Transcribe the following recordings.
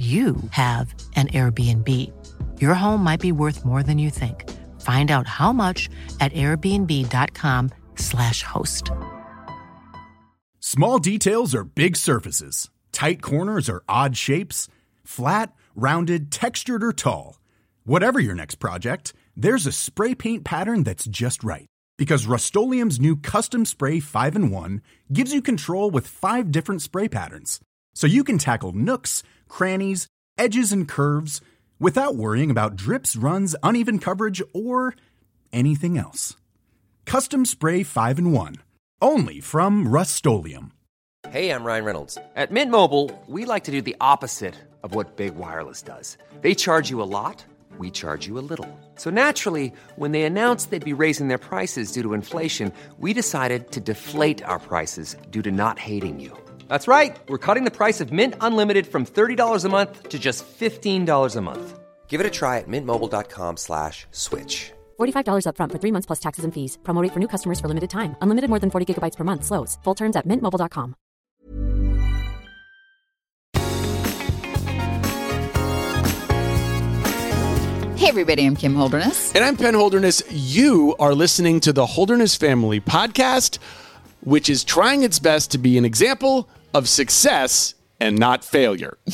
you have an Airbnb. Your home might be worth more than you think. Find out how much at airbnb.com/slash host. Small details are big surfaces. Tight corners are odd shapes. Flat, rounded, textured, or tall. Whatever your next project, there's a spray paint pattern that's just right. Because Rust-Oleum Custom Spray 5 and 1 gives you control with five different spray patterns. So you can tackle nooks, crannies, edges, and curves without worrying about drips, runs, uneven coverage, or anything else. Custom Spray 5 and 1. Only from Rust Hey, I'm Ryan Reynolds. At Mint Mobile, we like to do the opposite of what Big Wireless does. They charge you a lot, we charge you a little. So naturally, when they announced they'd be raising their prices due to inflation, we decided to deflate our prices due to not hating you. That's right. We're cutting the price of Mint Unlimited from $30 a month to just $15 a month. Give it a try at mintmobile.com slash switch. $45 upfront for three months plus taxes and fees. Promo rate for new customers for limited time. Unlimited more than 40 gigabytes per month. Slows. Full terms at mintmobile.com. Hey everybody, I'm Kim Holderness. And I'm Penn Holderness. You are listening to the Holderness Family Podcast, which is trying its best to be an example of success and not failure.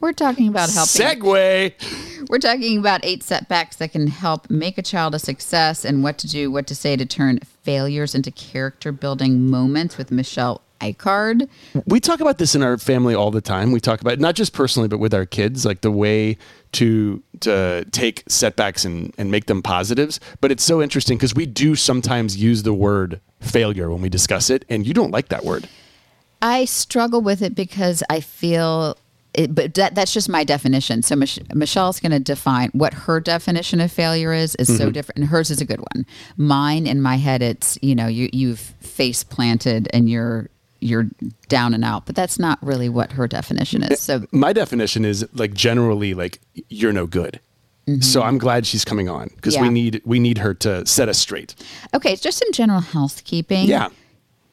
We're talking about helping. Segue. We're talking about eight setbacks that can help make a child a success and what to do, what to say to turn failures into character building moments with Michelle Icard. We talk about this in our family all the time. We talk about it not just personally, but with our kids, like the way to to take setbacks and, and make them positives. But it's so interesting because we do sometimes use the word failure when we discuss it, and you don't like that word. I struggle with it because I feel it, but that, that's just my definition. So Mich- Michelle's going to define what her definition of failure is is mm-hmm. so different, and hers is a good one. Mine, in my head, it's you know you you've face planted and you're you're down and out, but that's not really what her definition is. So my definition is like generally like you're no good. Mm-hmm. So I'm glad she's coming on because yeah. we need we need her to set us straight. Okay, just some general housekeeping. Yeah,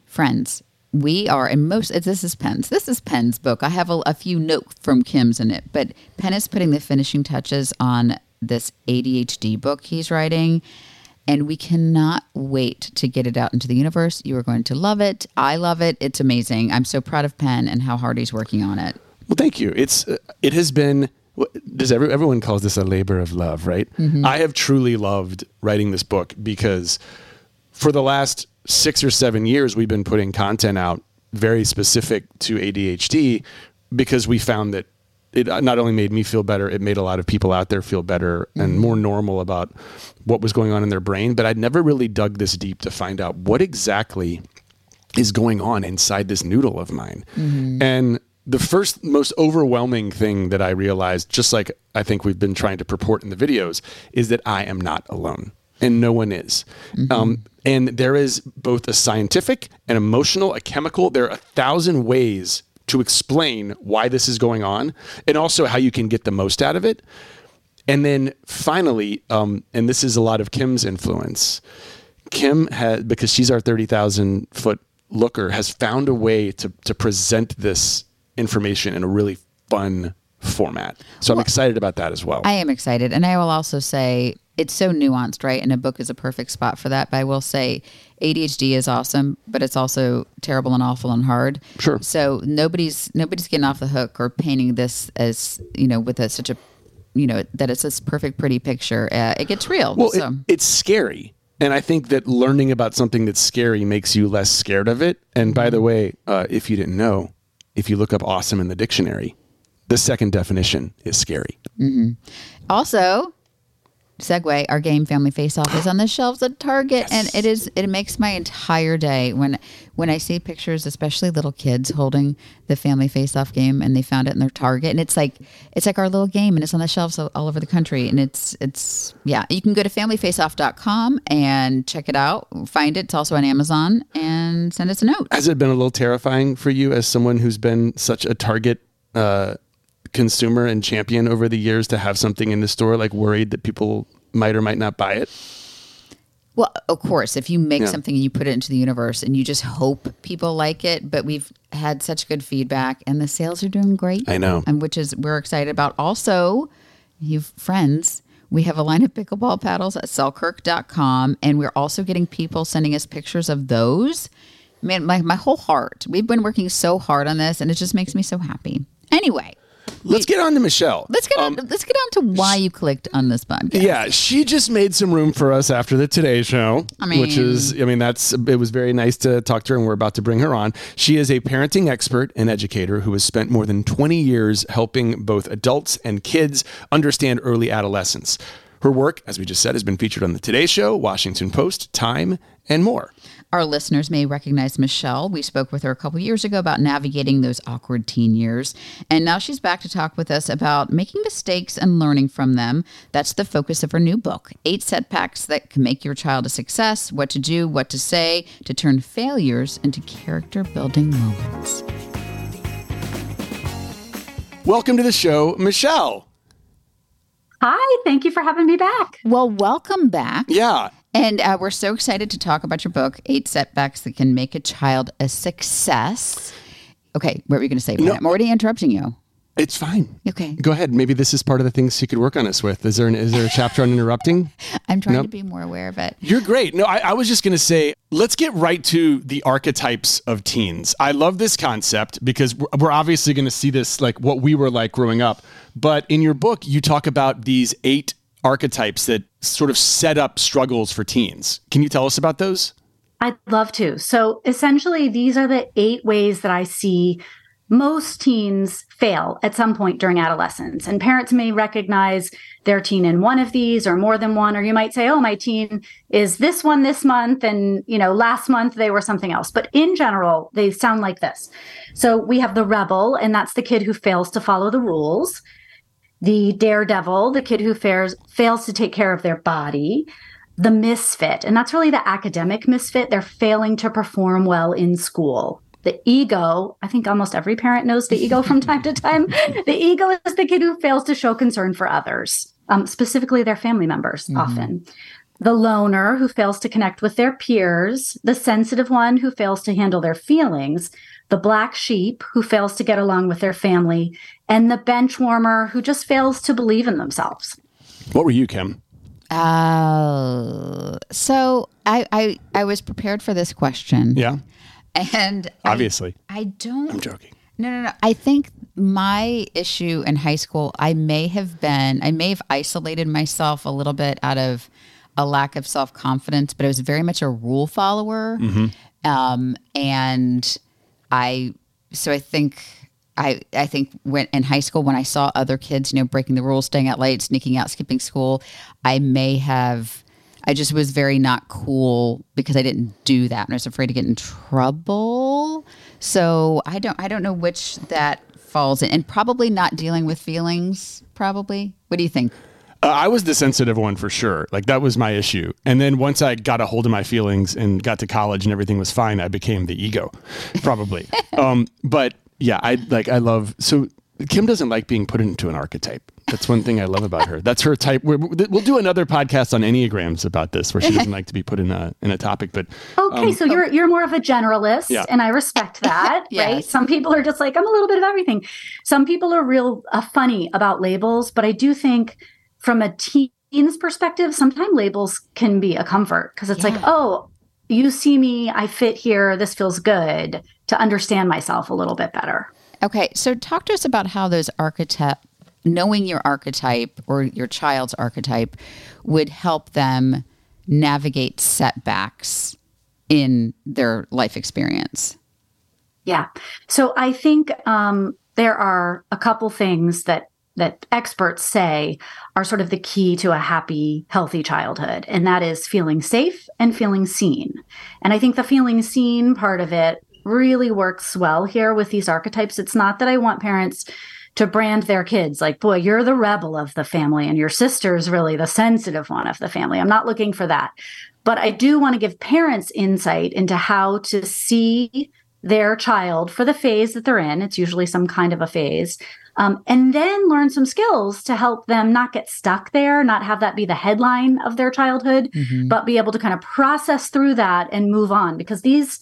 friends, we are in most. This is Penn's. This is Penn's book. I have a, a few notes from Kim's in it, but Penn is putting the finishing touches on this ADHD book he's writing. And we cannot wait to get it out into the universe. You are going to love it. I love it. It's amazing. I'm so proud of Penn and how hard he's working on it. Well, thank you. It's uh, it has been does every, everyone calls this a labor of love, right? Mm-hmm. I have truly loved writing this book because for the last six or seven years, we've been putting content out very specific to ADHD because we found that it not only made me feel better, it made a lot of people out there feel better mm-hmm. and more normal about what was going on in their brain. But I'd never really dug this deep to find out what exactly is going on inside this noodle of mine. Mm-hmm. And the first most overwhelming thing that I realized, just like I think we've been trying to purport in the videos, is that I am not alone and no one is. Mm-hmm. Um, and there is both a scientific, an emotional, a chemical, there are a thousand ways to explain why this is going on and also how you can get the most out of it. And then finally, um, and this is a lot of Kim's influence, Kim had, because she's our 30,000 foot looker, has found a way to, to present this information in a really fun format. So well, I'm excited about that as well. I am excited. And I will also say it's so nuanced, right? And a book is a perfect spot for that. But I will say ADHD is awesome, but it's also terrible and awful and hard. Sure. So nobody's nobody's getting off the hook or painting this as, you know, with a, such a you know, that it's this perfect, pretty picture. Uh, it gets real. Well, so. it, it's scary. And I think that learning about something that's scary makes you less scared of it. And by the mm-hmm. way, uh, if you didn't know, if you look up awesome in the dictionary, the second definition is scary. Mm-hmm. Also, segue, our game Family Face Off is on the shelves at Target, and it is it makes my entire day when when I see pictures, especially little kids holding the Family Face Off game, and they found it in their Target, and it's like it's like our little game, and it's on the shelves all, all over the country, and it's it's yeah. You can go to familyfaceoff.com and check it out, find it. It's also on Amazon, and send us a note. Has it been a little terrifying for you as someone who's been such a Target? Uh, consumer and champion over the years to have something in the store like worried that people might or might not buy it? Well, of course, if you make Yeah. something and you put it into the universe and you just hope people like it, but we've had such good feedback and the sales are doing great. I know. And which is we're excited about. Also, you've friends, we have a line of pickleball paddles at selkirk.com and we're also getting people sending us pictures of those. Man, my, my whole heart. We've been working so hard on this and it just makes me so happy. Anyway, Let's get on to Michelle. let's get on um, let's get on to why you clicked on this podcast. Yeah, she just made some room for us after the Today Show, I mean- which is, I mean, that's it was very nice to talk to her, and we're about to bring her on. She is a parenting expert and educator who has spent more than 20 years helping both adults and kids understand early adolescence. Her work, as we just said, has been featured on the Today Show, Washington Post, Time, and more. Our listeners may recognize Michelle. We spoke with her a couple years ago about navigating those awkward teen years. And now she's back to talk with us about making mistakes and learning from them. That's the focus of her new book Eight Setbacks That Can Make Your Child a Success What to Do, What to Say to Turn Failures into Character Building Moments. Welcome to the show, Michelle. Hi, thank you for having me back. Well, welcome back. Yeah. And uh, we're so excited to talk about your book, Eight Setbacks That Can Make a Child a Success. Okay, what were you going to say? No. I'm already interrupting you. It's fine. Okay. Go ahead. Maybe this is part of the things you could work on us with. Is there an, is there a chapter on interrupting? I'm trying Nope. to be more aware of it. You're great. No, I, I was just going to say, let's get right to the archetypes of teens. I love this concept because we're, we're obviously going to see this like what we were like growing up. But in your book, you talk about these eight archetypes that sort of set up struggles for teens. Can you tell us about those? I'd love to. So, essentially, these are the eight ways that I see most teens fail at some point during adolescence. And parents may recognize their teen in one of these or more than one, or you might say, oh, my teen is this one this month. And, you know, last month they were something else. But in general, they sound like this. So, we have the rebel, and that's the kid who fails to follow the rules. The daredevil, the kid who fails fails to take care of their body the misfit, and that's really the academic misfit. They're failing to perform well in school. The ego, I think almost every parent knows the ego from time to time. The ego is the kid who fails to show concern for others, um, specifically their family members, often. The loner who fails to connect with their peers, the sensitive one who fails to handle their feelings, the black sheep who fails to get along with their family, and the bench warmer who just fails to believe in themselves. What were you, Kim? Oh, so I, I I was prepared for this question. Yeah, and obviously. I, don't. I'm joking. No, no, no. I think my issue in high school, I may have been, I may have isolated myself a little bit out of a lack of self confidence, but I was very much a rule follower. Um, and I, so I think. I, I think when in high school when I saw other kids, you know, breaking the rules, staying out late, sneaking out, skipping school, I may have I just was very not cool because I didn't do that and I was afraid to get in trouble. So I don't I don't know which that falls in and probably not dealing with feelings probably. What do you think? Uh, I was the sensitive one for sure. Like that was my issue. And then once I got a hold of my feelings and got to college and everything was fine, I became the ego, probably. um, but yeah, I like I love so Kim doesn't like being put into an archetype. That's one thing I love about her. That's her type. We're, we'll do another podcast on enneagrams about this, where she doesn't like to be put in a in a topic. But Okay, so you're you're more of a generalist, Yeah. and I respect that, right? Some people are just like I'm a little bit of everything. Some people are real uh, funny about labels, but I do think from a teen's perspective, sometimes labels can be a comfort because it's like, oh, you see me, I fit here, this feels good to understand myself a little bit better. Okay, so talk to us about how those archetype knowing your archetype or your child's archetype would help them navigate setbacks in their life experience. Yeah. So I think um, there are a couple things that that experts say are sort of the key to a happy, healthy childhood. And that is feeling safe and feeling seen. And I think the feeling seen part of it really works well here with these archetypes. It's not that I want parents to brand their kids like, boy, you're the rebel of the family and your sister's really the sensitive one of the family. I'm not looking for that. But I do want to give parents insight into how to see their child for the phase that they're in. It's usually some kind of a phase. Um, and then learn some skills to help them not get stuck there, not have that be the headline of their childhood, mm-hmm. but be able to kind of process through that and move on because these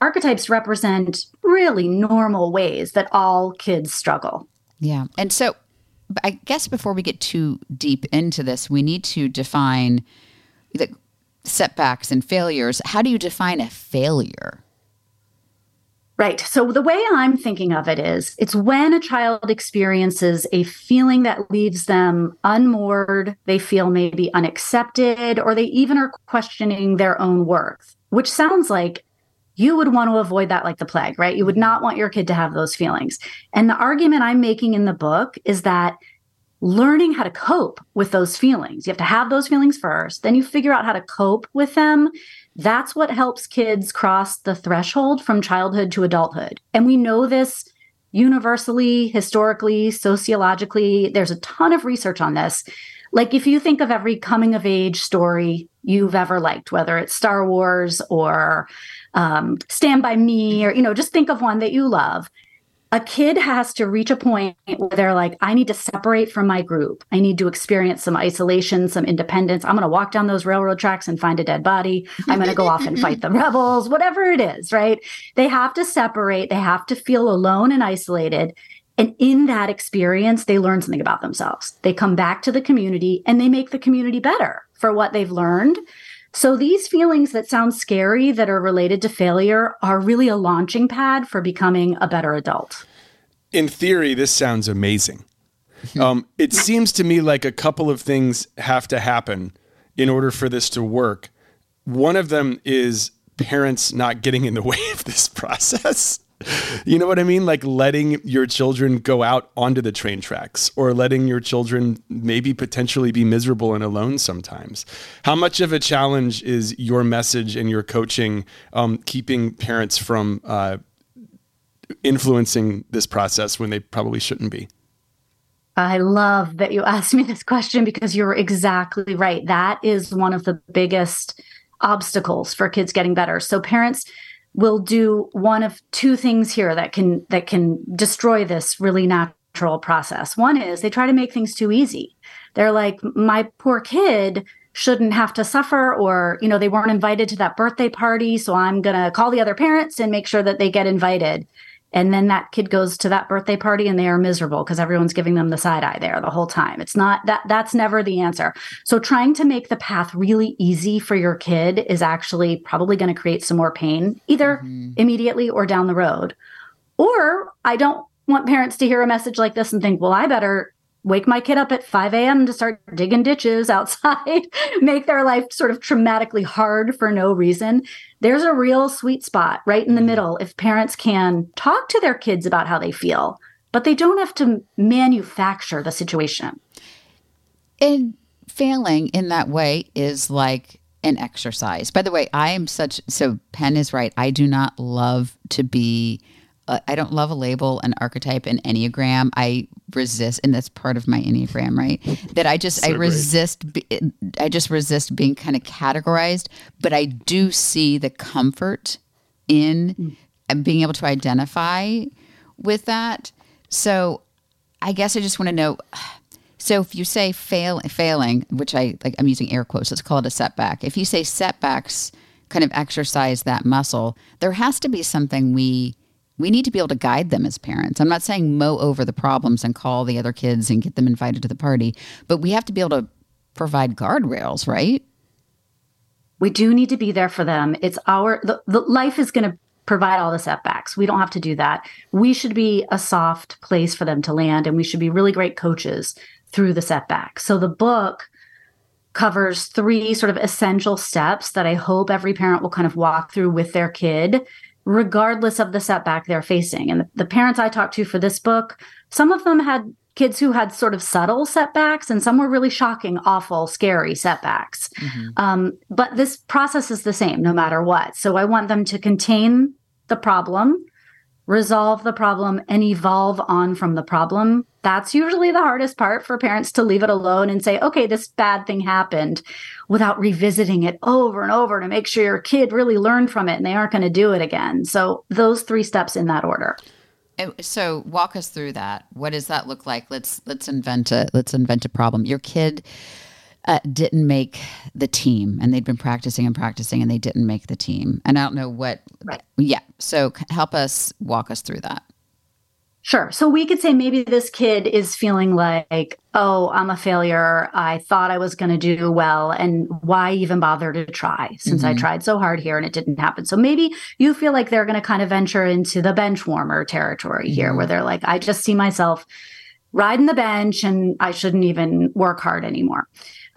archetypes represent really normal ways that all kids struggle. Yeah. And so I guess before we get too deep into this, we need to define the setbacks and failures. How do you define a failure? Right. So the way I'm thinking of it is it's when a child experiences a feeling that leaves them unmoored, they feel maybe unaccepted, or they even are questioning their own worth, which sounds like you would want to avoid that like the plague, right? You would not want your kid to have those feelings. And the argument I'm making in the book is that learning how to cope with those feelings, you have to have those feelings first, then you figure out how to cope with them. That's what helps kids cross the threshold from childhood to adulthood. And we know this universally, historically, sociologically. There's a ton of research on this. Like if you think of every coming of age story you've ever liked, whether it's Star Wars or um, Stand By Me, or, you know, just think of one that you love. A kid has to reach a point where they're like, I need to separate from my group. I need to experience some isolation, some independence. I'm going to walk down those railroad tracks and find a dead body. I'm going to go off and fight the rebels, whatever it is, right? They have to separate. They have to feel alone and isolated. And in that experience, they learn something about themselves. They come back to the community and they make the community better for what they've learned. So these feelings that sound scary that are related to failure are really a launching pad for becoming a better adult. In theory, this sounds amazing. Um, it seems to me like a couple of things have to happen in order for this to work. One of them is parents not getting in the way of this process you know what I mean? Like letting your children go out onto the train tracks or letting your children maybe potentially be miserable and alone sometimes. How much of a challenge is your message and your coaching um, keeping parents from uh, influencing this process when they probably shouldn't be? I love that you asked me this question because you're exactly right. That is one of the biggest obstacles for kids getting better. So, parents, will do one of two things here that can that can destroy this really natural process. One is they try to make things too easy. They're like my poor kid shouldn't have to suffer or you know they weren't invited to that birthday party so I'm going to call the other parents and make sure that they get invited and then that kid goes to that birthday party and they are miserable because everyone's giving them the side eye there the whole time it's not that that's never the answer so trying to make the path really easy for your kid is actually probably going to create some more pain either mm-hmm. immediately or down the road or i don't want parents to hear a message like this and think well i better wake my kid up at 5 a.m. to start digging ditches outside, make their life sort of traumatically hard for no reason. There's a real sweet spot right in the mm-hmm. middle if parents can talk to their kids about how they feel, but they don't have to manufacture the situation. And failing in that way is like an exercise. By the way, I am such so Penn is right. I do not love to be I don't love a label, an archetype, an enneagram. I resist, and that's part of my enneagram, right? That I just so I resist. I just resist being kind of categorized. But I do see the comfort in mm. being able to identify with that. So I guess I just want to know. So if you say fail, failing, which I like, I'm using air quotes. Let's call it a setback. If you say setbacks, kind of exercise that muscle, there has to be something we we need to be able to guide them as parents. I'm not saying mow over the problems and call the other kids and get them invited to the party, but we have to be able to provide guardrails, right? We do need to be there for them. It's our the, the life is going to provide all the setbacks. We don't have to do that. We should be a soft place for them to land and we should be really great coaches through the setbacks. So the book covers three sort of essential steps that I hope every parent will kind of walk through with their kid regardless of the setback they're facing. And the, the parents I talked to for this book, some of them had kids who had sort of subtle setbacks, and some were really shocking, awful, scary setbacks. Mm-hmm. Um, but this process is the same no matter what. So I want them to contain the problem, resolve the problem, and evolve on from the problem. That's usually the hardest part for parents to leave it alone and say, okay, this bad thing happened without revisiting it over and over to make sure your kid really learned from it and they aren't going to do it again. So, those three steps in that order. So walk us through that. What does that look like? Let's let's invent a let's invent a problem. Your kid uh, didn't make the team, and they'd been practicing and practicing, and they didn't make the team. And I don't know what. Right. Yeah. So help us walk us through that. Sure. So we could say maybe this kid is feeling like, oh, I'm a failure. I thought I was going to do well. And why even bother to try since mm-hmm. I tried so hard here and it didn't happen? So maybe you feel like they're going to kind of venture into the bench warmer territory mm-hmm. here, where they're like, I just see myself riding the bench and I shouldn't even work hard anymore.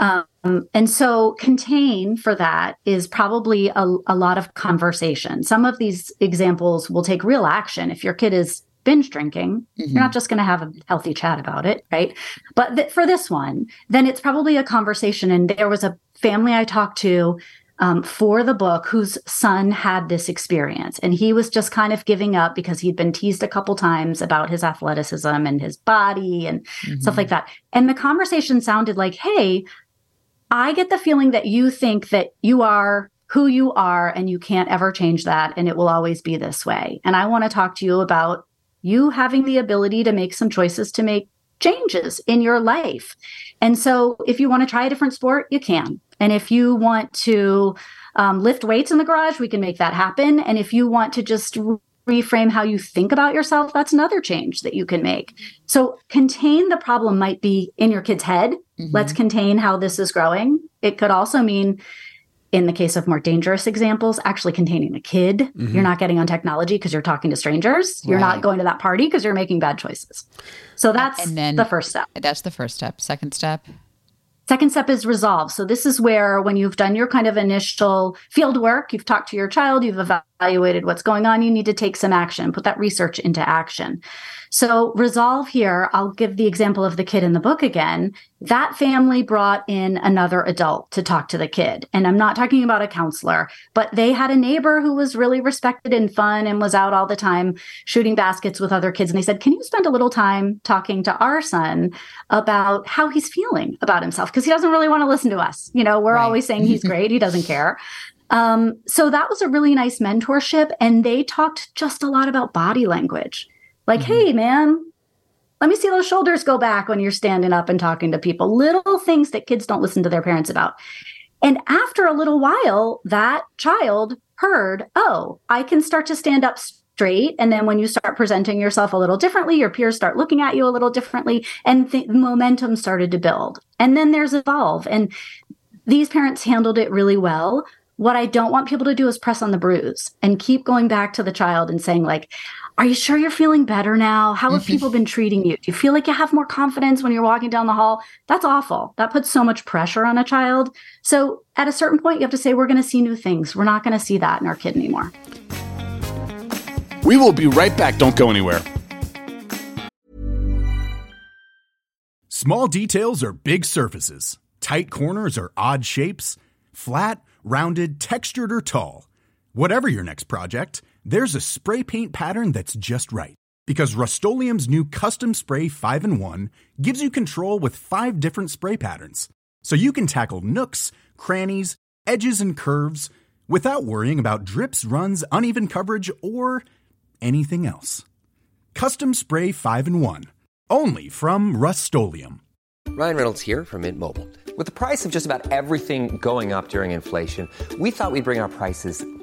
Um, and so, contain for that is probably a, a lot of conversation. Some of these examples will take real action. If your kid is binge drinking, mm-hmm. you're not just going to have a healthy chat about it, right? But th- for this one, then it's probably a conversation. And there was a family I talked to um, for the book whose son had this experience. And he was just kind of giving up because he'd been teased a couple times about his athleticism and his body and mm-hmm. stuff like that. And the conversation sounded like, hey, I get the feeling that you think that you are who you are and you can't ever change that and it will always be this way. And I want to talk to you about you having the ability to make some choices to make changes in your life. And so if you want to try a different sport, you can. And if you want to um, lift weights in the garage, we can make that happen. And if you want to just reframe how you think about yourself, that's another change that you can make. So contain the problem might be in your kid's head. Mm-hmm. Let's contain how this is growing. It could also mean in the case of more dangerous examples, actually containing the kid. Mm-hmm. You're not getting on technology because you're talking to strangers. You're right. not going to that party because you're making bad choices. So that's and then, the first step. That's the first step. Second step. Second step is resolve. So this is where when you've done your kind of initial field work, you've talked to your child, you've evaluated what's going on, you need to take some action, put that research into action. So, resolve here, I'll give the example of the kid in the book again. That family brought in another adult to talk to the kid. And I'm not talking about a counselor, but they had a neighbor who was really respected and fun and was out all the time shooting baskets with other kids. And they said, Can you spend a little time talking to our son about how he's feeling about himself? Because he doesn't really want to listen to us. You know, we're right. always saying he's great, he doesn't care. Um, so that was a really nice mentorship. And they talked just a lot about body language. Like, mm-hmm. hey, man, let me see those shoulders go back when you're standing up and talking to people. Little things that kids don't listen to their parents about. And after a little while, that child heard, oh, I can start to stand up straight. And then when you start presenting yourself a little differently, your peers start looking at you a little differently, and the momentum started to build. And then there's evolve. And these parents handled it really well. What I don't want people to do is press on the bruise and keep going back to the child and saying, like, are you sure you're feeling better now? How have mm-hmm. people been treating you? Do you feel like you have more confidence when you're walking down the hall? That's awful. That puts so much pressure on a child. So at a certain point, you have to say, we're going to see new things. We're not going to see that in our kid anymore. We will be right back. Don't go anywhere. Small details are big surfaces, tight corners are odd shapes, flat, rounded, textured, or tall. Whatever your next project, there's a spray paint pattern that's just right. Because Rust-Oleum Custom Spray 5 and 1 gives you control with five different spray patterns. So you can tackle nooks, crannies, edges, and curves without worrying about drips, runs, uneven coverage, or anything else. Custom Spray 5 and 1. Only from Rust Ryan Reynolds here from Mint Mobile. With the price of just about everything going up during inflation, we thought we'd bring our prices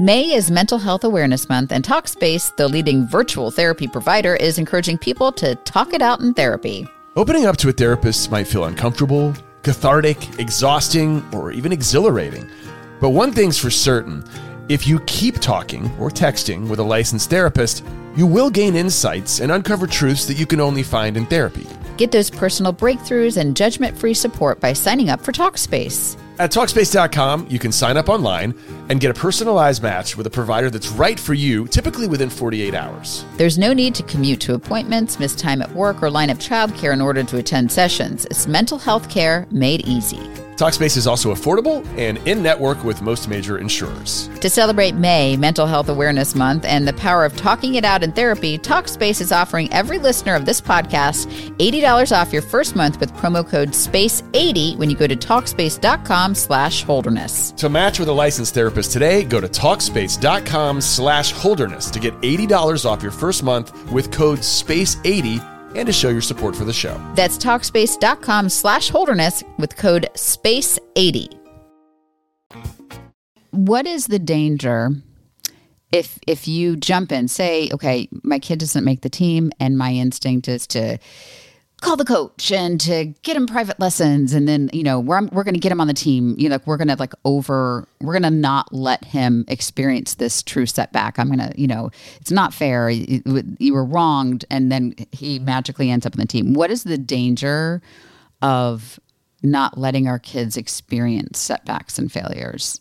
May is Mental Health Awareness Month, and Talkspace, the leading virtual therapy provider, is encouraging people to talk it out in therapy. Opening up to a therapist might feel uncomfortable, cathartic, exhausting, or even exhilarating. But one thing's for certain if you keep talking or texting with a licensed therapist, you will gain insights and uncover truths that you can only find in therapy. Get those personal breakthroughs and judgment free support by signing up for TalkSpace. At Talkspace.com, you can sign up online and get a personalized match with a provider that's right for you, typically within 48 hours. There's no need to commute to appointments, miss time at work, or line up childcare in order to attend sessions. It's mental health care made easy. Talkspace is also affordable and in network with most major insurers. To celebrate May, Mental Health Awareness Month, and the power of talking it out in therapy, Talkspace is offering every listener of this podcast $80 off your first month with promo code SPACE80 when you go to Talkspace.com slash Holderness. To match with a licensed therapist today, go to Talkspace.com slash Holderness to get $80 off your first month with code SPACE80 and to show your support for the show. That's Talkspace.com slash Holderness with code SPACE80. What is the danger if if you jump in, say, okay, my kid doesn't make the team and my instinct is to call the coach and to get him private lessons. And then you know we're, we're going to get him on the team. You know like we're going to like over we're going to not let him experience this true setback. I'm going to you know it's not fair. You, you were wronged and then he magically ends up on the team. What is the danger of not letting our kids experience setbacks and failures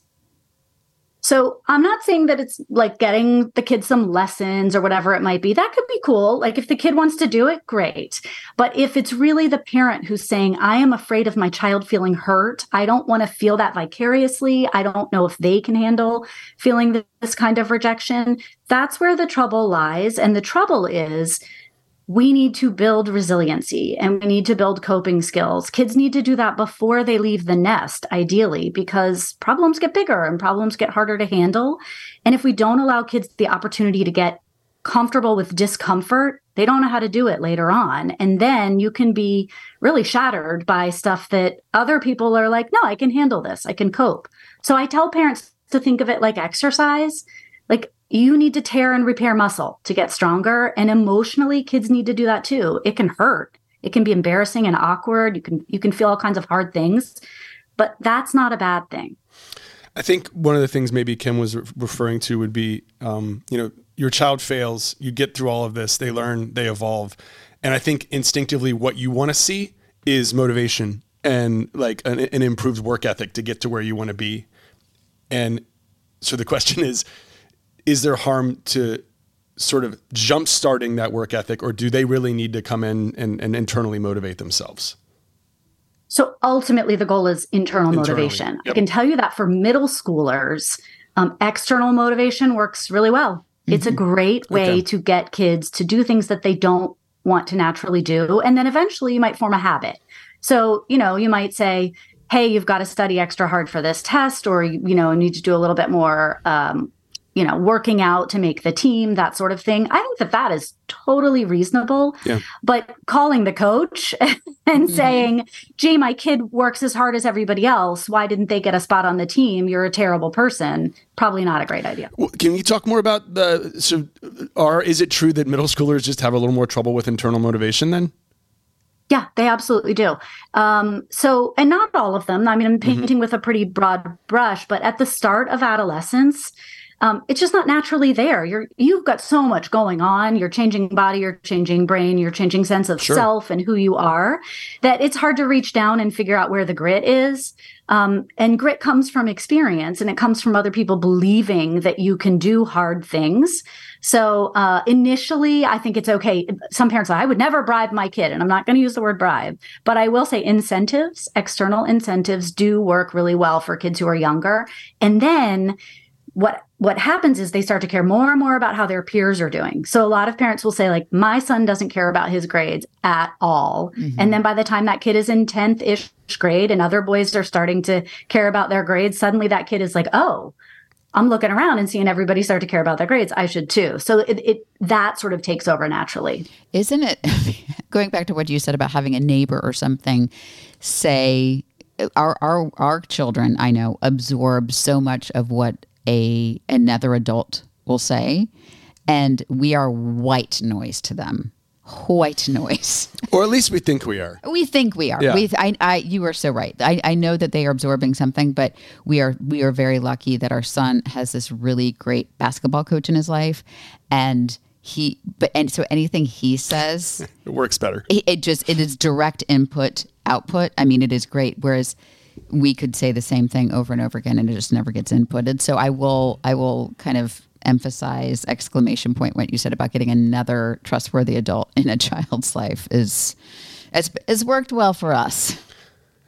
So I'm not saying that it's like getting the kid some lessons or whatever it might be. That could be cool. Like if the kid wants to do it, great. But if it's really the parent who's saying, I am afraid of my child feeling hurt, I don't want to feel that vicariously. I don't know if they can handle feeling this kind of rejection. That's where the trouble lies. And the trouble is, we need to build resiliency and we need to build coping skills. Kids need to do that before they leave the nest, ideally, because problems get bigger and problems get harder to handle. And if we don't allow kids the opportunity to get comfortable with discomfort, they don't know how to do it later on. And then you can be really shattered by stuff that other people are like, no, I can handle this, I can cope. So I tell parents to think of it like exercise. You need to tear and repair muscle to get stronger and emotionally kids need to do that too it can hurt it can be embarrassing and awkward you can you can feel all kinds of hard things but that's not a bad thing I think one of the things maybe Kim was re- referring to would be, um, you know, your child fails, you get through all of this, they learn, they evolve. And I think instinctively what you want to see is motivation and like an, an improved work ethic to get to where you want to be. And so the question is, is there harm to sort of jump starting that work ethic or do they really need to come in and, and internally motivate themselves? So ultimately, the goal is internal Internally, motivation. I can tell you that for middle schoolers, um, external motivation works really well. It's a great way Okay. to get kids to do things that they don't want to naturally do. And then eventually you might form a habit. So, you know, you might say, hey, you've got to study extra hard for this test, or, you know, need to do a little bit more, um, you know, working out to make the team, that sort of thing. I think that that is totally reasonable. Yeah. But calling the coach and saying, gee, my kid works as hard as everybody else. Why didn't they get a spot on the team? You're a terrible person. Probably not a great idea. Well, Can you talk more about the so are is it true that middle schoolers just have a little more trouble with internal motivation then? Yeah, they absolutely do. Um, so, and not all of them. I mean, I'm painting with a pretty broad brush, but at the start of adolescence, um, it's just not naturally there. You're you've got so much going on. You're changing body, you're changing brain, you're changing sense of Sure. self and who you are. That it's hard to reach down and figure out where the grit is. Um, and grit comes from experience, and it comes from other people believing that you can do hard things. So uh, initially, I think it's okay. Some parents, are, I would never bribe my kid, and I'm not going to use the word bribe, but I will say incentives, external incentives, do work really well for kids who are younger. And then what what happens is they start to care more and more about how their peers are doing. So a lot of parents will say like my son doesn't care about his grades at all. Mm-hmm. And then by the time that kid is in 10th ish grade and other boys are starting to care about their grades, suddenly that kid is like, "Oh, I'm looking around and seeing everybody start to care about their grades. I should too." So it, it that sort of takes over naturally. Isn't it going back to what you said about having a neighbor or something say our our our children I know absorb so much of what a another adult will say and we are white noise to them white noise. Or at least we think we are. We think we are. Yeah. We, I, I, you are so right. I, I know that they are absorbing something, but we are, we are very lucky that our son has this really great basketball coach in his life, and he, but and so anything he says, It works better. it, it just it is direct input output. I mean, it is great. Whereas we could say the same thing over and over again, and it just never gets inputted. So I will, I will kind of emphasize exclamation point what you said about getting another trustworthy adult in a child's life is has, has worked well for us.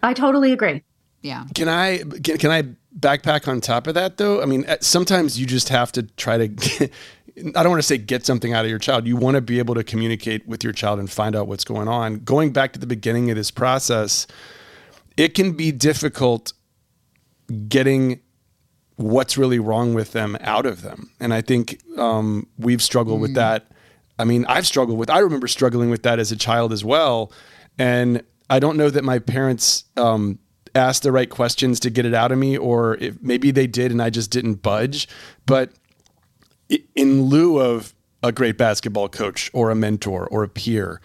I totally agree. Yeah. Can I can, can I backpack on top of that though? I mean, sometimes you just have to try to. Get, I don't want to say get something out of your child. You want to be able to communicate with your child and find out what's going on. Going back to the beginning of this process, it can be difficult getting what's really wrong with them out of them. And I think um, we've struggled with that. I mean, I've struggled with, I remember struggling with that as a child as well. And I don't know that my parents um, asked the right questions to get it out of me, or if maybe they did and I just didn't budge. But in lieu of a great basketball coach or a mentor or a peer,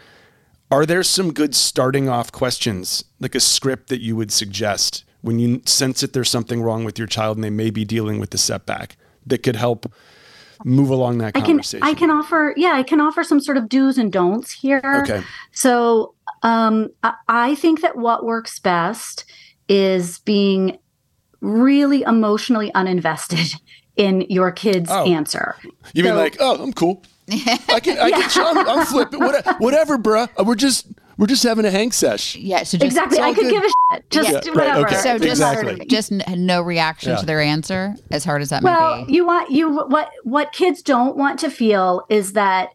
are there some good starting off questions, like a script that you would suggest when you sense that there's something wrong with your child and they may be dealing with the setback that could help move along that I can conversation? I can offer yeah I can offer some sort of do's and don'ts here. Okay. So um, I, I think that what works best is being really emotionally uninvested in your kid's Oh. answer. You mean So- like, oh, I'm cool. I can, I can, I'm, I'm flipping. What, whatever, bruh. Uh, We're just, we're just having a hang sesh. Yeah. So just, Exactly. I could good. give a shit. Just Yeah, right, whatever. okay. So just, doesn't matter to Exactly. just n- no reaction Yeah. to their answer, as hard as that Well, may be. you want you what what kids don't want to feel is that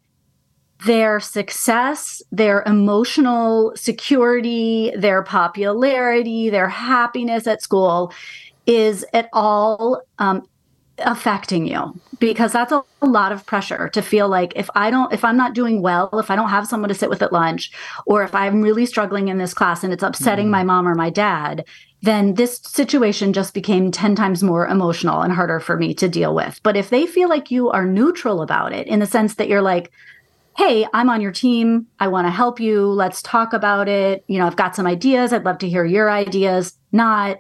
their success, their emotional security, their popularity, their happiness at school is at all um, affecting you because that's a, a lot of pressure to feel like if I don't, if I'm not doing well, if I don't have someone to sit with at lunch, or if I'm really struggling in this class and it's upsetting mm-hmm. my mom or my dad, then this situation just became 10 times more emotional and harder for me to deal with. But if they feel like you are neutral about it in the sense that you're like, hey, I'm on your team. I want to help you. Let's talk about it. You know, I've got some ideas. I'd love to hear your ideas. Not,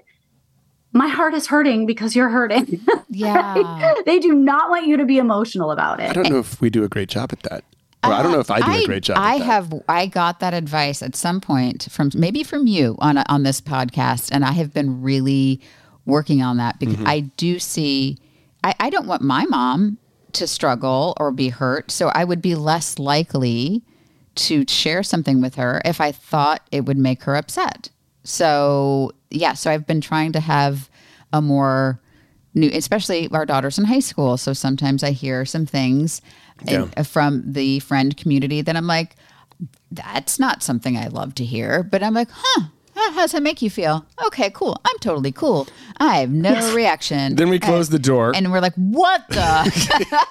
my heart is hurting because you're hurting. Yeah. they do not want you to be emotional about it. I don't know if we do a great job at that. Or I don't know if I do a great job I at that. have I got that advice at some point from maybe from you on on this podcast, and I have been really working on that because Mm-hmm. I do see I, I don't want my mom to struggle or be hurt, so I would be less likely to share something with her if I thought it would make her upset. So yeah, so I've been trying to have a more new, especially our daughter's in high school. So sometimes I hear some things and- uh, from the friend community that I'm like, that's not something I love to hear. But I'm like, huh. How how does that make you feel? Okay, cool. I'm totally cool. I have no reaction. Then we close the door. and we're like, what the?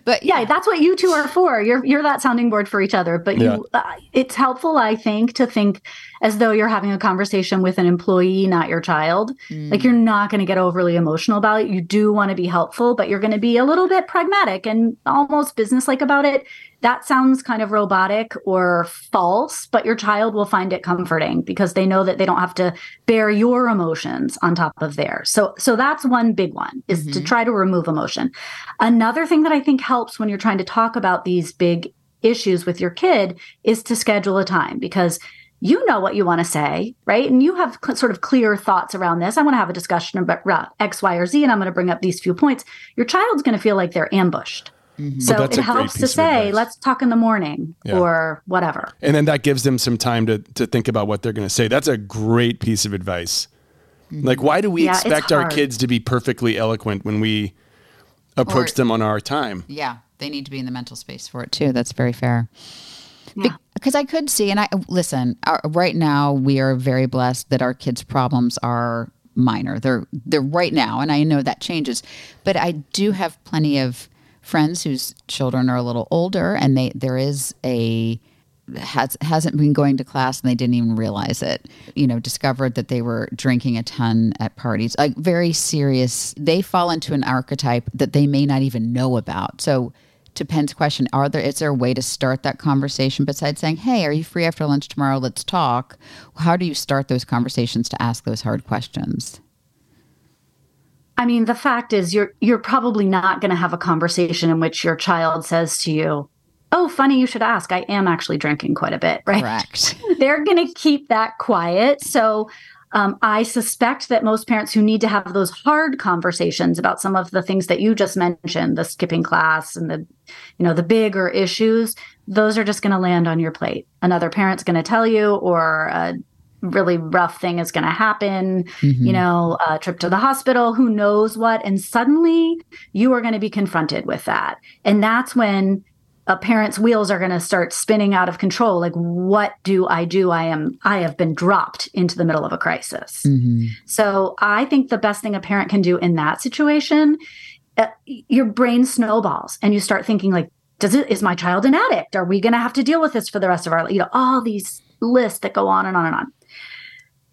but yeah, that's what you two are for. You're you're that sounding board for each other. But Yeah. you, uh, it's helpful, I think, to think as though you're having a conversation with an employee, not your child. Like you're not going to get overly emotional about it. You do want to be helpful, but you're going to be a little bit pragmatic and almost businesslike about it. That sounds kind of robotic or false, but your child will find it comforting because they know that they don't have to bear your emotions on top of theirs. So so that's one big one is to mm-hmm. try to remove emotion. Another thing that I think helps when you're trying to talk about these big issues with your kid is to schedule a time because you know what you want to say, right? And you have cl- sort of clear thoughts around this. I want to have a discussion about X, Y, or Z, and I'm going to bring up these few points. Your child's going to feel like they're ambushed. Mm-hmm. So Oh, that's it helps to say, let's talk in the morning Yeah. or whatever. and then that gives them some time to, to think about what they're going to say. That's a great piece of advice. Mm-hmm. Like, why do we Yeah, expect our kids to be perfectly eloquent when we approach Or- them on our time? Yeah, they need to be in the mental space for it too. That's very fair. Because I could see, and I listen. Our, right now, we are very blessed that our kids' problems are minor. They're they're right now, and I know that changes. But I do have plenty of friends whose children are a little older, and they there is a has hasn't been going to class and they didn't even realize it. You know, discovered that they were drinking a ton at parties. Like very serious. They fall into an archetype that they may not even know about. So to Penn's question, are there is there a way to start that conversation besides saying, "Hey, are you free after lunch tomorrow? Let's talk." How do you start those conversations to ask those hard questions? I mean, the fact is you're you're probably not going to have a conversation in which your child says to you, "Oh, funny you should ask. I am actually drinking quite a bit." Right? Correct. They're going to keep that quiet. So um, I suspect that most parents who need to have those hard conversations about some of the things that you just mentioned, the skipping class and the, you know, the bigger issues, those are just going to land on your plate. Another parent's going to tell you, or a really rough thing is going to happen, Mm-hmm. you know, a trip to the hospital, who knows what. And suddenly you are going to be confronted with that. And that's when a parent's wheels are going to start spinning out of control like what do i do i am i have been dropped into the middle of a crisis Mm-hmm. so i think the best thing a parent can do in that situation uh, your brain snowballs and you start thinking like does it is my child an addict are we going to have to deal with this for the rest of our life? you know all these lists that go on and on and on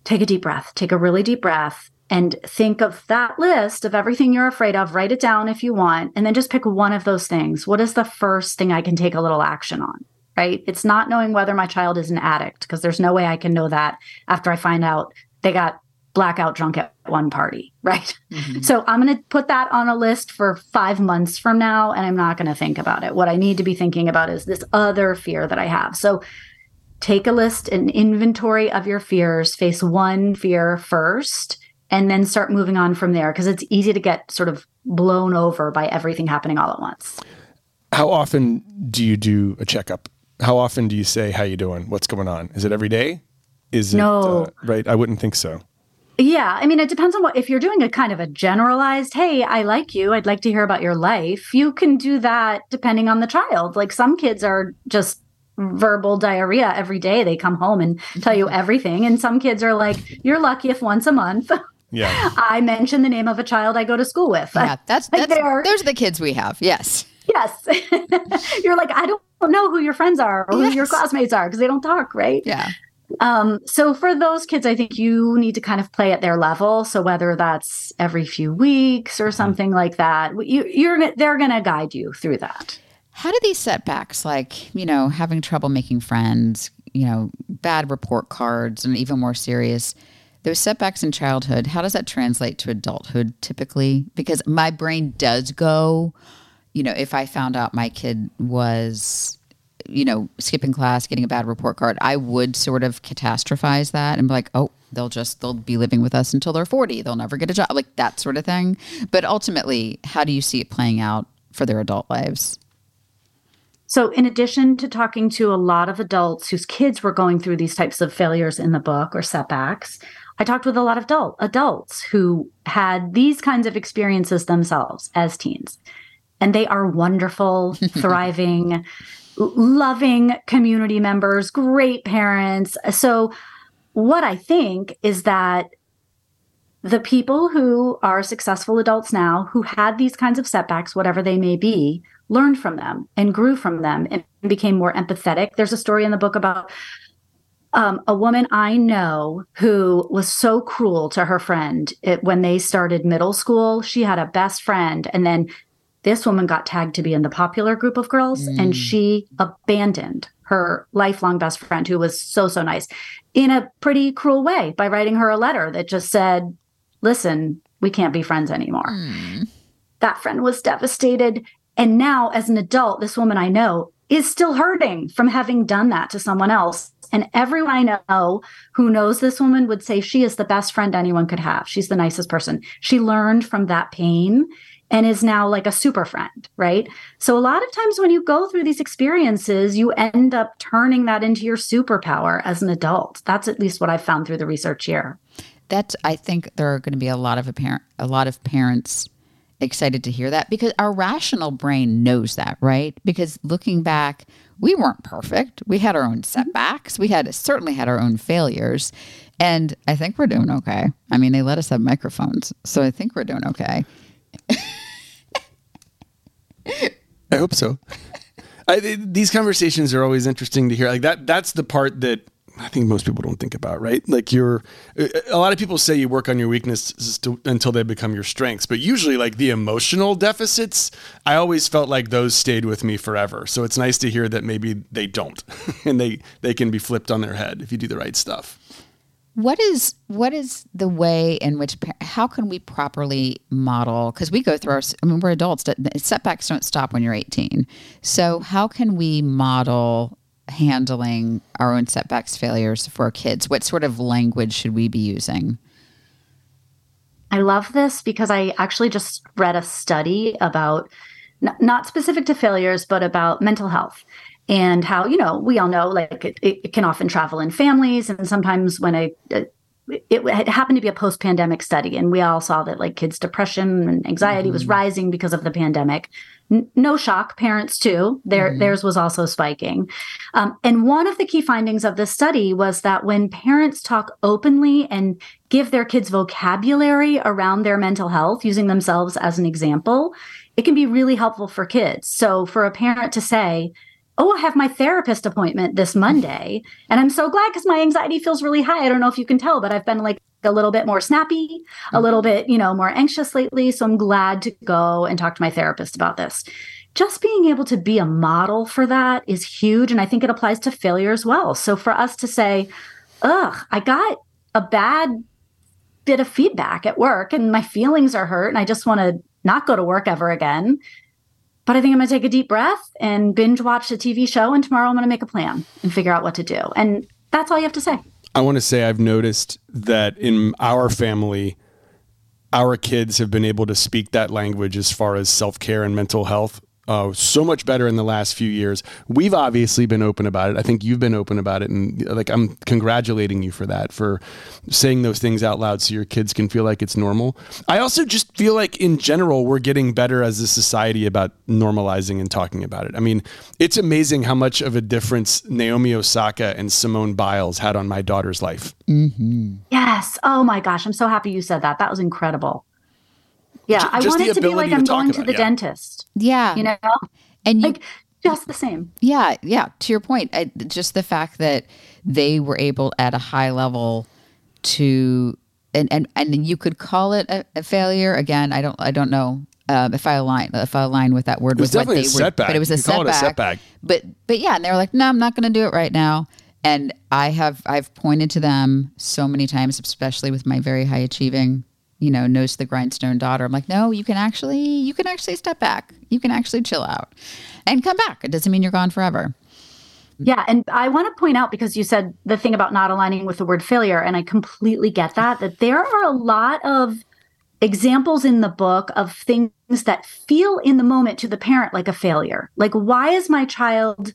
take a deep breath. Take a really deep breath and think of that list of everything you're afraid of. Write it down if you want and then just pick one of those things. What is the first thing i can take a little action on right? It's not knowing whether my child is an addict because there's no way i can know that after i find out they got blackout drunk at one party right? Mm-hmm. So i'm going to put that on a list for five months from now and i'm not going to think about it. What i need to be thinking about is this other fear that i have. So take a list an inventory of your fears face one fear first and then start moving on from there because it's easy to get sort of blown over by everything happening all at once How often do you do a checkup? How often do you say, "How you doing? What's going on?" Is it every day? Is it No. uh, right? I wouldn't think so. Yeah, I mean, it depends on what. If you're doing a kind of a generalized, "Hey, I like you. I'd like to hear about your life," you can do that depending on the child. Like some kids are just verbal diarrhea every day. They come home and tell you everything, and some kids are like, "You're lucky if once a month Yeah. I mention the name of a child I go to school with." Yeah, that's Like that's they're- those are the kids we have. Yes. yes. you're like, I don't know who your friends are or who your classmates are because they don't talk, right? Yeah. Um, so for those kids, I think you need to kind of play at their level. So whether that's every few weeks or something like that, you, you're they're going to guide you through that. How do these setbacks, like, you know, having trouble making friends, you know, bad report cards, and even more serious, those setbacks in childhood, how does that translate to adulthood typically? Because my brain does go, you know, if I found out my kid was, you know, skipping class, getting a bad report card, I would sort of catastrophize that and be like, oh, they'll just, they'll be living with us until they're 40. They'll never get a job, like that sort of thing. But ultimately, how do you see it playing out for their adult lives? So, in addition to talking to a lot of adults whose kids were going through these types of failures in the book or setbacks, I talked with a lot of adult adults who had these kinds of experiences themselves as teens. And they are wonderful, thriving, loving community members, great parents. So, what I think is that the people who are successful adults now who had these kinds of setbacks, whatever they may be, learned from them and grew from them and became more empathetic. There's a story in the book about um, a woman I know who was so cruel to her friend it, when they started middle school. She had a best friend, and then this woman got tagged to be in the popular group of girls, and she abandoned her lifelong best friend, who was so, so nice, in a pretty cruel way by writing her a letter that just said, Listen, we can't be friends anymore. Hmm. That friend was devastated. And now, as an adult, this woman I know is still hurting from having done that to someone else. And everyone I know who knows this woman would say she is the best friend anyone could have. She's the nicest person. She learned from that pain and is now like a super friend, right? So, a lot of times when you go through these experiences, you end up turning that into your superpower as an adult. That's at least what I've found through the research here. That's I think there are going to be a lot of apparent a lot of parents excited to hear that because our rational brain knows that, right? Because looking back, we weren't perfect. We had our own mm-hmm. setbacks. We had certainly had our own failures. And I think we're doing okay. I mean, they let us have microphones. So I think we're doing okay. I hope so. I, these conversations are always interesting to hear. Like that. That's the part that I think most people don't think about, right? Like you're, a lot of people say you work on your weaknesses to, until they become your strengths, but usually like the emotional deficits, I always felt like those stayed with me forever. So it's nice to hear that maybe they don't, and they they can be flipped on their head if you do the right stuff. What is what is the way in which how can we properly model? Because we go through our, I mean, we're adults. Setbacks don't stop when you're 18. So how can we model handling our own setbacks, failures for our kids? What sort of language should we be using? I love this because I actually just read a study about not specific to failures, but about mental health and how you know we all know like it, it can often travel in families and sometimes when a, a it happened to be a post-pandemic study and we all saw that like kids depression and anxiety mm-hmm. was rising because of the pandemic N- no shock parents too their mm-hmm. theirs was also spiking um, and one of the key findings of this study was that when parents talk openly and give their kids vocabulary around their mental health using themselves as an example it can be really helpful for kids so for a parent to say oh, I have my therapist appointment this Monday. And I'm so glad because my anxiety feels really high. I don't know if you can tell, but I've been like a little bit more snappy, a little mm-hmm. bit, you know, more anxious lately. So I'm glad to go and talk to my therapist about this. Just being able to be a model for that is huge. And I think it applies to failure as well. So for us to say, ugh, I got a bad bit of feedback at work and my feelings are hurt and I just want to not go to work ever again but I think I'm going to take a deep breath and binge watch the TV show. And tomorrow I'm going to make a plan and figure out what to do. And that's all you have to say. I want to say I've noticed that in our family, our kids have been able to speak that language as far as self care and mental health uh, so much better in the last few years. We've obviously been open about it. I think you've been open about it, and like I'm congratulating you for that, for saying those things out loud, so your kids can feel like it's normal. I also just feel like in general we're getting better as a society about normalizing and talking about it. I mean, it's amazing how much of a difference Naomi Osaka and Simone Biles had on my daughter's life. Mm-hmm. Yes. Oh my gosh, I'm so happy you said that. That was incredible. Yeah, J- I want it to be like I'm going to the yeah. dentist. Yeah, you know, and you, like just the same. Yeah, yeah. To your point, I, just the fact that they were able at a high level to and and and you could call it a, a failure. Again, I don't I don't know um, if I align if I align with that word. It was with definitely what they a setback. Were, but it was a setback. It a setback. But but yeah, and they were like, no, I'm not going to do it right now. And I have I've pointed to them so many times, especially with my very high achieving you know, nose the grindstone daughter. I'm like, no, you can actually, you can actually step back. You can actually chill out and come back. It doesn't mean you're gone forever. Yeah. And I want to point out because you said the thing about not aligning with the word failure, and I completely get that, that there are a lot of examples in the book of things that feel in the moment to the parent like a failure. Like, why is my child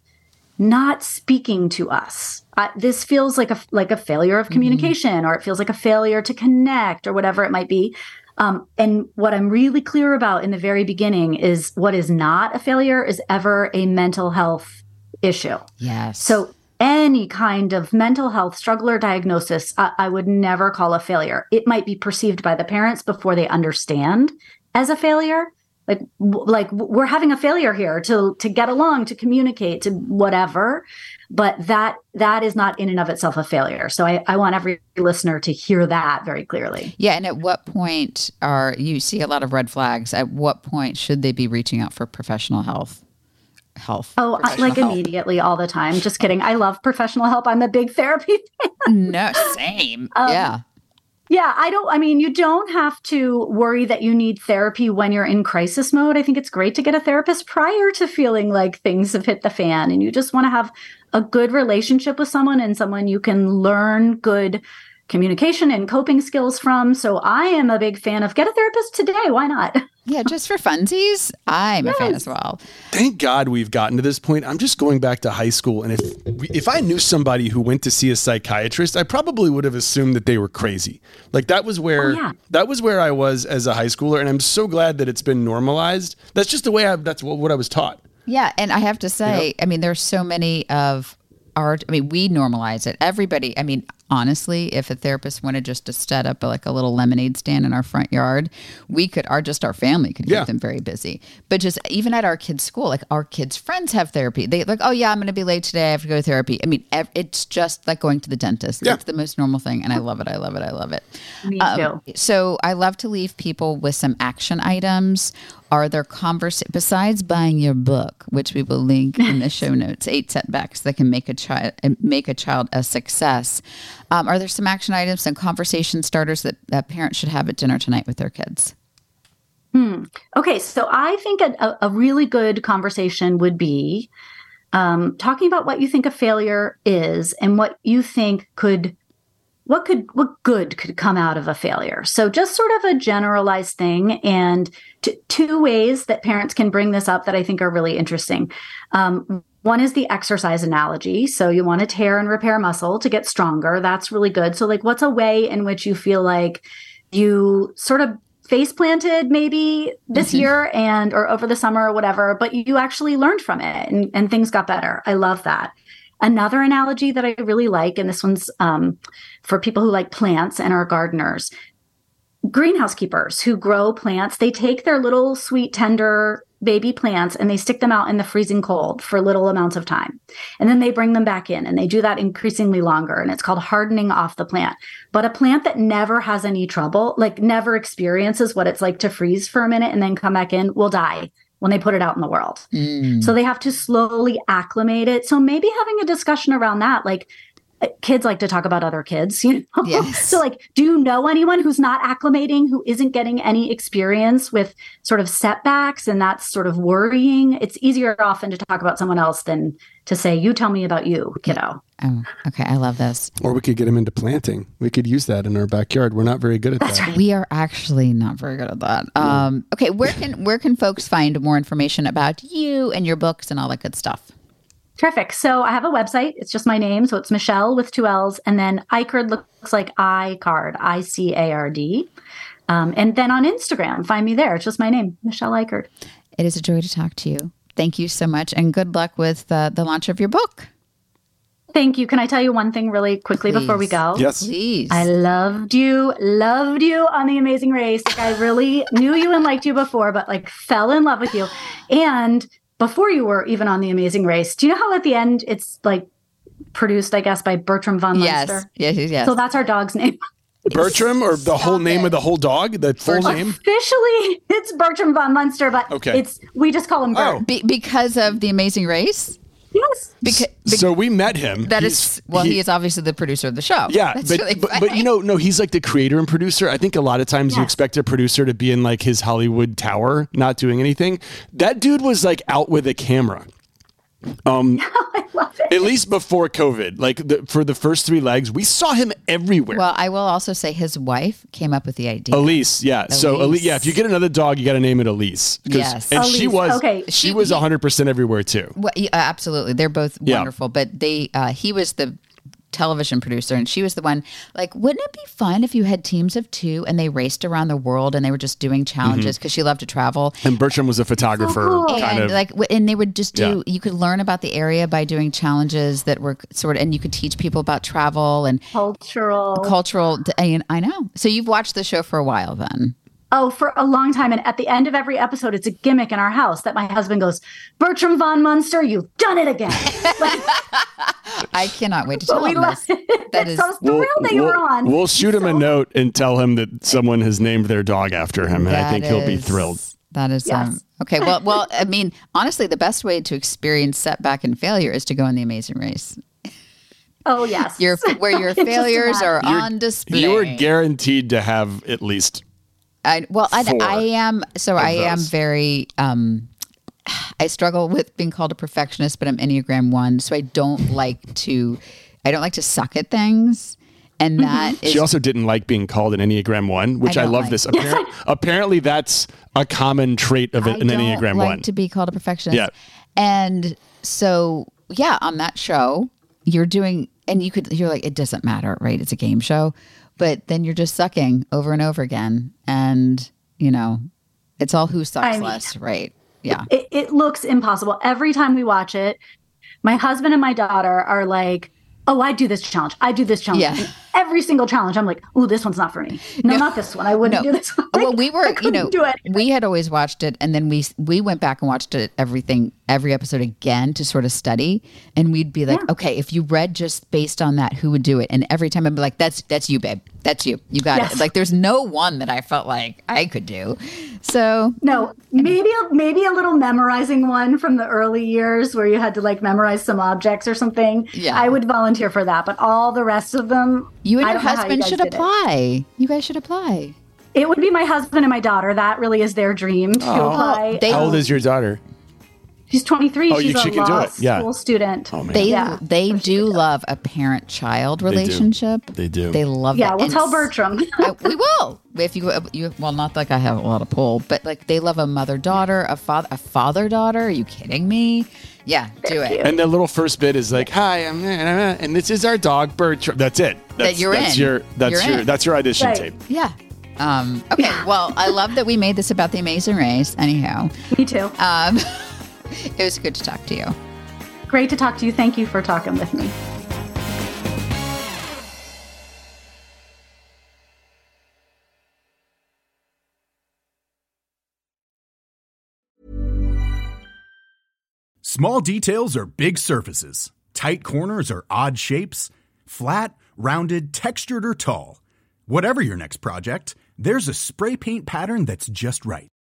not speaking to us? this feels like a like a failure of mm-hmm. communication, mm-hmm. or it feels like a failure to connect, or whatever it might be. Um, and what I'm really clear about in the very beginning is what is not a failure is ever a mental health issue. Yes. So any kind of mental health struggle or diagnosis, I, I would never call a failure. It might be perceived by the parents before they understand as a failure like like we're having a failure here to to get along to communicate to whatever. But that that is not in and of itself a failure. So i, I want every listener to hear that very clearly. Yeah and at what point are you see a lot of red flags. At what point should they be reaching out for professional health health oh like help. immediately all the time. Just kidding. I love professional help. I'm a big therapy fan. No same. Um, yeah yeah, I don't, I mean, you don't have to worry that you need therapy when you're in crisis mode. I think it's great to get a therapist prior to feeling like things have hit the fan and you just want to have a good relationship with someone and someone you can learn good communication and coping skills from. So I am a big fan of get a therapist today. Why not? Yeah, just for funsies. I'm yes. a fan as well. Thank God we've gotten to this point. I'm just going back to high school, and if if I knew somebody who went to see a psychiatrist, I probably would have assumed that they were crazy. Like that was where oh, yeah. that was where I was as a high schooler, and I'm so glad that it's been normalized. That's just the way I. That's what, what I was taught. Yeah, and I have to say, you know? I mean, there's so many of our. I mean, we normalize it. Everybody. I mean, honestly, if a therapist wanted just to set up like a little lemonade stand in our front yard, we could, our just our family could keep Yeah. them very busy. But just even at our kids' school, like our kids' friends have therapy. They like, oh yeah, I'm going to be late today. I have to go to therapy. I mean, ev- it's just like going to the dentist. Yeah. It's the most normal thing, and I love it. I love it. I love it. Me Um, too. so I love to leave people with some action items. Are there convers besides buying your book, which we will link in the show notes, eight setbacks that can make a child make a child a success? Um, are there some action items and conversation starters that, that parents should have at dinner tonight with their kids? Okay, so I think a, a- a really good conversation would be um, talking about what you think a failure is and what you think could, what could, what good could come out of a failure. So just sort of a generalized thing, and t- two ways that parents can bring this up that I think are really interesting. Um, one is the exercise analogy. So you want to tear and repair muscle to get stronger. That's really good. So like, what's a way in which you feel like you sort of face planted maybe this year and or over the summer or whatever but you actually learned from it and, and things got better i love that another analogy that i really like and this one's um, for people who like plants and are gardeners greenhouse keepers who grow plants they take their little sweet tender baby plants and they stick them out in the freezing cold for little amounts of time. And then they bring them back in and they do that increasingly longer and it's called hardening off the plant. But a plant that never has any trouble like never experiences what it's like to freeze for a minute and then come back in will die when they put it out in the world. So they have to slowly acclimate it. So maybe having a discussion around that like uh, kids like to talk about other kids you know? Yes. so like do you know anyone who's not acclimating who isn't getting any experience with sort of setbacks and that's sort of worrying? It's easier often to talk about someone else than to say you tell me about you kiddo Oh, okay. I love this. Or we could get him into planting. We could use that in our backyard. We're not very good at that. We are actually not very good at that. Um, okay, where can where can folks find more information about you and your books and all that good stuff? Terrific. So I have a website. It's just my name. So it's Michelle with two L's. And then Icard looks like I card, I C A R D. Um, and then on Instagram, find me there. It's just my name, Michelle Icard. It is a joy to talk to you. Thank you so much, and good luck with uh, the launch of your book. Thank you. Can I tell you one thing really quickly before we go? Yes. Please. I loved you, loved you on The Amazing Race. Like I really knew you and liked you before, but like fell in love with you. And before you were even on The Amazing Race, do you know how at the end it's like produced, I guess, by Bertram von yes. Munster? yes, yes, yes. So that's our dog's name. Bertram or the whole name of the whole dog? The full name? Officially, it's Bertram von Munster, but Okay. it's we just call him oh. Bert. Oh. Be- because of the Amazing Race. Yes. Because So we met him. that He's- is well, he, is obviously the producer of the show. Yeah, That's but, really but, but you know, no, he's like the creator and producer. I think a lot of times you expect a producer to be in like his Hollywood tower, not doing anything. That dude was like out with a camera. Um, I love it. at least before COVID, like the, for the first three legs, we saw him everywhere. Well, I will also say his wife came up with the idea. Elise, yeah. So, Elise. Elise, yeah, if you get another dog, you got to name it Elise. Yes. and she was, okay. she She- was hundred percent everywhere too. Well, yeah, absolutely. They're both Yeah. wonderful, but they uh, he was the television producer and she was the one like wouldn't it be fun if you had teams of two and they raced around the world and they were just doing challenges mm-hmm. because she loved to travel And Bertram was a photographer, oh, cool. kind and of. like and they would just do Yeah. you could learn about the area by doing challenges that were sort of and you could teach people about travel and Cultural. cultural and I know so you've watched the show for a while then Oh, for a long time. And at the end of every episode, it's a gimmick in our house that my husband goes, Bertram von Munster, you've done it again. Like, I cannot wait to but tell him this. That is- so I was thrilled that you were on. we'll shoot him a note and tell him that someone has named their dog after him, and I That think he'll be thrilled. That is Yes. um, okay. Well, well, I mean, honestly, the best way to experience setback and failure is to go on the Amazing Race, oh, yes. your where your failures are imagine. on display. You are guaranteed to have at least. I, well, I, I am. So I am very. Um, I struggle with being called a perfectionist, but I'm Enneagram one, so I don't like to. I don't like to suck at things, and that is She also didn't like being called an Enneagram One, which I I, love. like- This Appar- apparently, that's a common trait of I an don't Enneagram like One. to be called a perfectionist. Yeah. And so, yeah, on that show, you're doing, and you could, you're like, it doesn't matter, right? It's a game show, but then you're just sucking over and over again, and you know, it's all who sucks I mean- less, right? Yeah. it, it looks impossible every time we watch it my husband and my daughter are like oh, I do this challenge. I do this challenge. Yeah. Every single challenge, I'm like, oh, this one's not for me. No, No. not this one. I wouldn't No. do this one. well, we were, you know, we had always watched it, and then we we went back and watched it everything every episode again to sort of study, and we'd be like, Yeah. okay, if you read just based on that, who would do it? And every time I'd be like, that's that's you, babe, that's you, you got it. Like, there's no one that I felt like I could do. So No, maybe a, maybe a little memorizing one from the early years where you had to like memorize some objects or something. Yeah. I would volunteer for that, but all the rest of them, you and your don't know how you husband should did it. apply. You guys should apply. It would be my husband and my daughter. That really is their dream to apply. they- How old is your daughter? She's 23. Oh, you- She's a she can do law it. Yeah. school student. Oh, man. They Yeah. they do love a parent child relationship. They do. They love Yeah, that. we'll And tell Bertram. Uh, we will if you, you well not like i have a lot of pull but like they love a mother daughter a father a father daughter are you kidding me yeah do it And the little first bit is like, "Hi, I'm," and this is our dog Bertram. That's it. That's, you're that's in. your that's You're your in. that's your audition Right. tape. yeah um okay well i love that we made this about the amazing race anyhow Me too. um it was good to talk to you Great to talk to you. Thank you for talking with me. Small details are big surfaces. Tight corners are odd shapes. Flat, rounded, textured, or tall. Whatever your next project, there's a spray paint pattern that's just right.